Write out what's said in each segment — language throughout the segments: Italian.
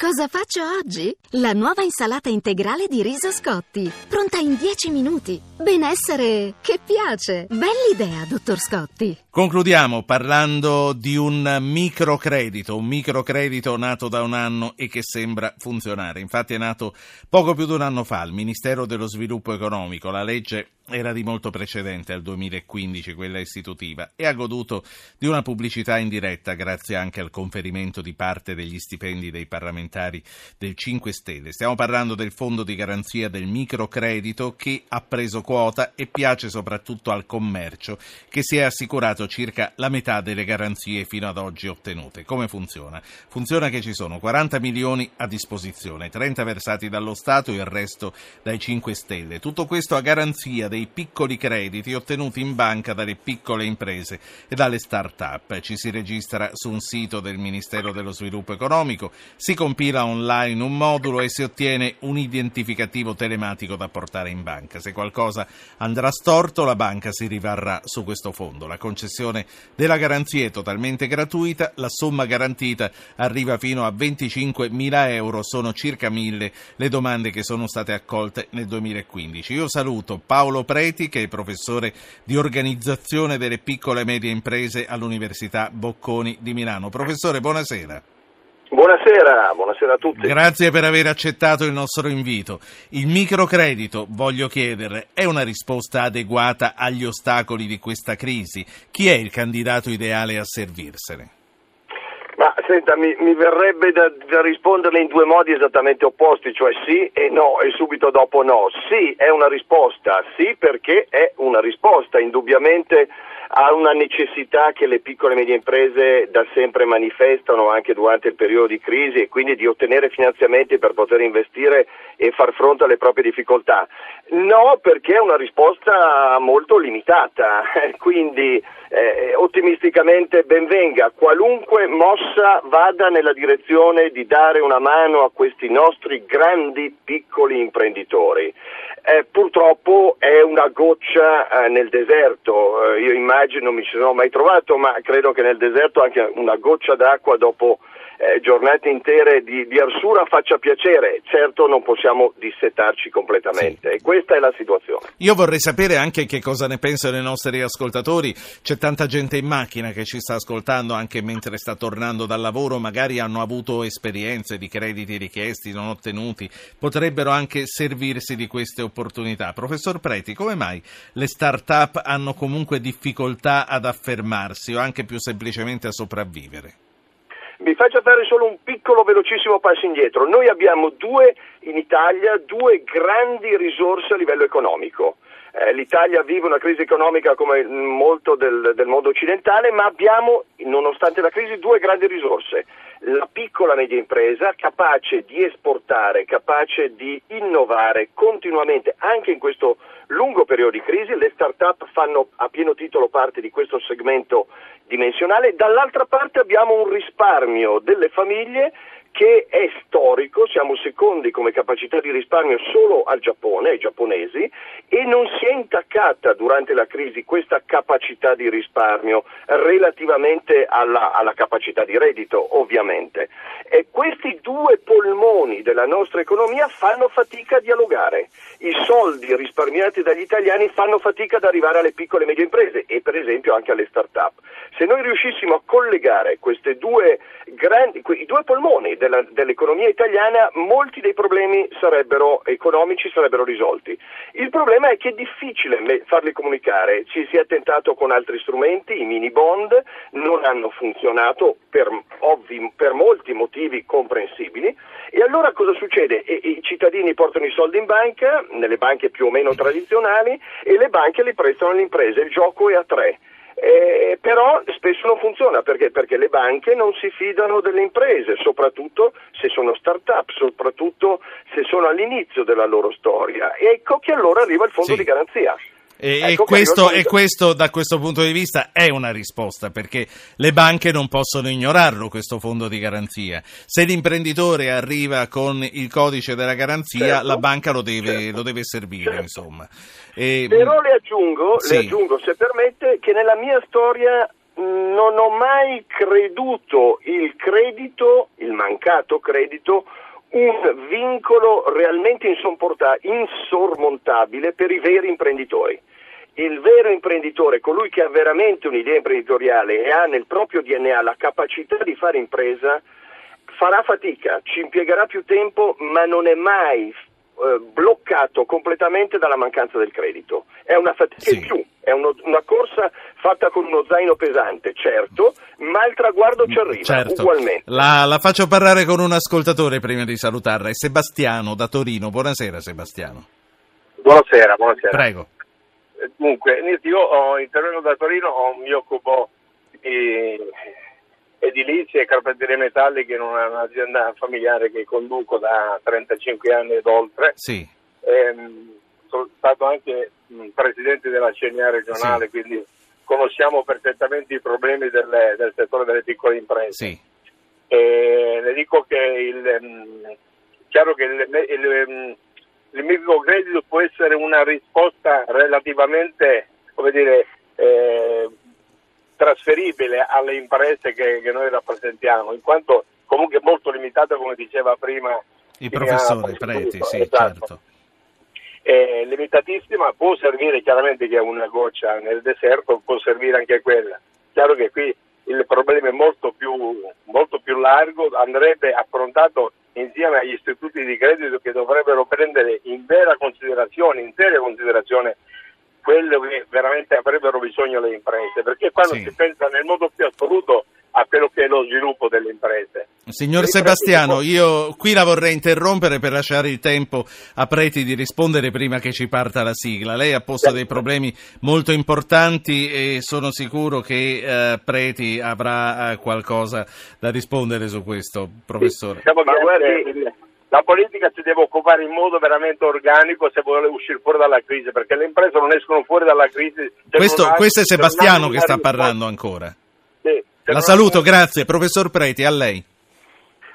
Cosa faccio oggi? La nuova insalata integrale di riso Scotti, pronta in 10 minuti. Benessere che piace. Bell'idea, dottor Scotti. Concludiamo parlando di un microcredito, un microcredito nato da un anno e che sembra funzionare. Infatti è nato poco più di un anno fa al Ministero dello Sviluppo Economico. La legge era di molto precedente al 2015, quella istitutiva, e ha goduto di una pubblicità indiretta grazie anche al conferimento di parte degli stipendi dei parlamentari del 5 Stelle. Stiamo parlando del fondo di garanzia del microcredito che ha preso quota e piace soprattutto al commercio che si è assicurato circa la metà delle garanzie fino ad oggi ottenute. Come funziona? Funziona che ci sono 40 milioni a disposizione, 30 versati dallo Stato, il resto dai 5 Stelle. Tutto questo a garanzia dei piccoli crediti ottenuti in banca dalle piccole imprese e dalle start-up. Ci si registra su un sito del Ministero dello Sviluppo Economico, si compila online un modulo e si ottiene un identificativo telematico da portare in banca. Se qualcosa andrà storto, la banca si rivarrà su questo fondo. La concessione della garanzia è totalmente gratuita, la somma garantita arriva fino a 25 mila euro, sono circa mille le domande che sono state accolte nel 2015. Io saluto Paolo Preti, che è professore di organizzazione delle piccole e medie imprese all'Università Bocconi di Milano. Professore, buonasera. Buonasera, buonasera a tutti. Grazie per aver accettato il nostro invito. Il microcredito, voglio chiederle, è una risposta adeguata agli ostacoli di questa crisi? Chi è il candidato ideale a servirsene? Ma senta, mi, mi verrebbe da, da, risponderle in due modi esattamente opposti, cioè sì e no e subito dopo no. Sì è una risposta, sì perché è una risposta, indubbiamente ha una necessità che le piccole e medie imprese da sempre manifestano anche durante il periodo di crisi e quindi di ottenere finanziamenti per poter investire e far fronte alle proprie difficoltà. No, perché è una risposta molto limitata, quindi eh, ottimisticamente benvenga, qualunque mossa vada nella direzione di dare una mano a questi nostri grandi piccoli imprenditori. Eh, purtroppo è una goccia eh, nel deserto, eh, io immagino, non mi ci sono mai trovato, ma credo che nel deserto anche una goccia d'acqua dopo eh, giornate intere di, di, arsura faccia piacere, certo non possiamo dissetarci completamente sì. e questa è la situazione. Io vorrei sapere anche che cosa ne pensano i nostri ascoltatori, c'è tanta gente in macchina che ci sta ascoltando anche mentre sta tornando dal lavoro, magari hanno avuto esperienze di crediti richiesti, non ottenuti, potrebbero anche servirsi di queste opportunità. Professor Preti, come mai le start-up hanno comunque difficoltà ad affermarsi o anche più semplicemente a sopravvivere? Vi faccio fare solo un piccolo velocissimo passo indietro. Noi abbiamo due in Italia due grandi risorse a livello economico. Eh, L'Italia vive una crisi economica come molto del, del mondo occidentale, ma abbiamo, nonostante la crisi, due grandi risorse. La piccola e media impresa capace di esportare, capace di innovare continuamente, anche in questo lungo periodo di crisi, le start-up fanno a pieno titolo parte di questo segmento dimensionale, dall'altra parte abbiamo un risparmio delle famiglie che è storico, siamo secondi come capacità di risparmio solo al Giappone, ai giapponesi, e non si è intaccata durante la crisi questa capacità di risparmio relativamente alla, alla capacità di reddito, ovviamente. E questi due polmoni della nostra economia fanno fatica a dialogare. I soldi risparmiati dagli italiani fanno fatica ad arrivare alle piccole e medie imprese e per esempio anche alle start-up. Se noi riuscissimo a collegare due grandi, i due polmoni della, dell'economia italiana, molti dei problemi sarebbero economici sarebbero risolti. Il problema è che è difficile farli comunicare, ci si è tentato con altri strumenti, i mini bond non hanno funzionato per, ovvi, per molti motivi comprensibili e allora cosa succede? E, I cittadini portano i soldi in banca, nelle banche più o meno tradizionali e le banche li prestano alle imprese, il gioco è a tre. Eh, però spesso non funziona perché? perché? le banche non si fidano delle imprese, soprattutto se sono start-up, soprattutto se sono all'inizio della loro storia. Ecco che allora arriva il fondo sì. di garanzia. E, ecco questo, e, questo, da questo punto di vista è una risposta perché le banche non possono ignorarlo questo fondo di garanzia. Se l'imprenditore arriva con il codice della garanzia, certo, la banca lo deve, certo, lo deve servire. Certo. E, Però le aggiungo, sì. le aggiungo, se permette, che nella mia storia non ho mai creduto il credito, il mancato credito, un vincolo realmente insormontabile per i veri imprenditori. Il vero imprenditore, colui che ha veramente un'idea imprenditoriale e ha nel proprio DNA la capacità di fare impresa, farà fatica, ci impiegherà più tempo, ma non è mai eh, bloccato completamente dalla mancanza del credito. È una fatica sì. in più, è uno, una corsa fatta con uno zaino pesante, certo, ma il traguardo ci arriva certo. ugualmente. La, la, faccio parlare con un ascoltatore prima di salutarla, è Sebastiano da Torino. Buonasera Sebastiano. Buonasera, buonasera. Prego. Dunque, io intervengo da Torino, mi occupo di edilizia e carpenterie metalliche in un'azienda familiare che conduco da 35 anni ed oltre. Sì. Ehm, sono stato anche presidente della CNA regionale, sì. quindi conosciamo perfettamente i problemi del, del settore delle piccole imprese. Sì. E le dico che il, chiaro che il, il, il microcredito può essere una risposta relativamente, come dire, eh, trasferibile alle imprese che, che, noi rappresentiamo, in quanto comunque molto limitata, come diceva prima il professore Preti, sì, esatto. certo. È limitatissima, può servire chiaramente che è una goccia nel deserto, può servire anche quella. Chiaro che qui il problema è molto più, molto più largo, andrebbe affrontato insieme agli istituti di credito che dovrebbero prendere in vera considerazione, in seria considerazione quello che veramente avrebbero bisogno le imprese, perché quando sì. si pensa nel modo più assoluto a quello che è lo sviluppo delle imprese. Signor Sebastiano, io qui la vorrei interrompere per lasciare il tempo a Preti di rispondere prima che ci parta la sigla. Lei ha posto dei problemi molto importanti e sono sicuro che eh, Preti avrà eh, qualcosa da rispondere su questo, professore. Sì, diciamo guardi, la politica si deve occupare in modo veramente organico se vuole uscire fuori dalla crisi, perché le imprese non escono fuori dalla crisi. Questo, ha, questo, è Sebastiano che sta parlando ancora. Sì, la saluto, ha... grazie. Professor Preti, a lei.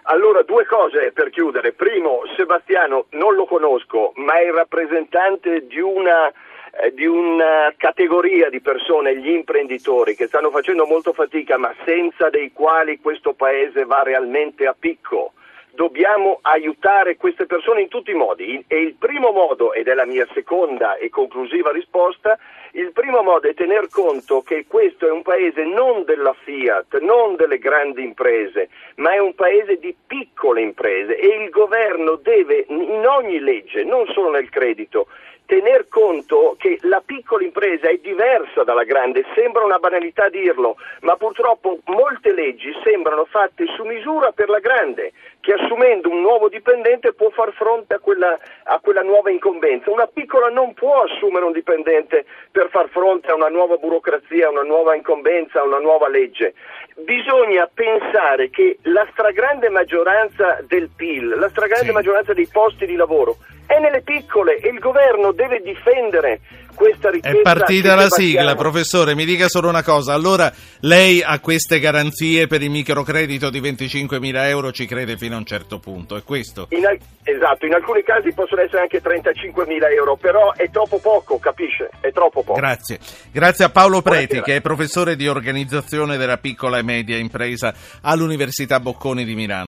Allora, due cose per chiudere. Primo, Sebastiano non lo conosco, ma è il rappresentante di una, eh, di una categoria di persone, gli imprenditori, che stanno facendo molto fatica, ma senza dei quali questo paese va realmente a picco dobbiamo aiutare queste persone in tutti i modi. E il primo modo, ed è la mia seconda e conclusiva risposta, il primo modo è tener conto che questo è un paese non della Fiat, non delle grandi imprese, ma è un paese di piccole imprese e il governo deve in ogni legge, non solo nel credito, tener conto che la piccola impresa è diversa dalla grande, sembra una banalità dirlo, ma purtroppo molte leggi sembrano fatte su misura per la grande, che assumendo un nuovo dipendente può far fronte a quella, a quella nuova incombenza. Una piccola non può assumere un dipendente per far fronte a una nuova burocrazia, a una nuova incombenza, a una nuova legge. Bisogna pensare che la stragrande maggioranza del PIL, la stragrande sì. maggioranza dei posti di lavoro è nelle piccole e il governo deve difendere questa richiesta. È partita la sigla, professore, mi dica solo una cosa, allora lei a queste garanzie per il microcredito di 25 mila euro ci crede fino a un certo punto, è questo? In al- esatto, in alcuni casi possono essere anche 35 mila euro, però è troppo poco, capisce? È troppo poco. Grazie, grazie a Paolo Preti che è professore di organizzazione della piccola e media impresa all'Università Bocconi di Milano.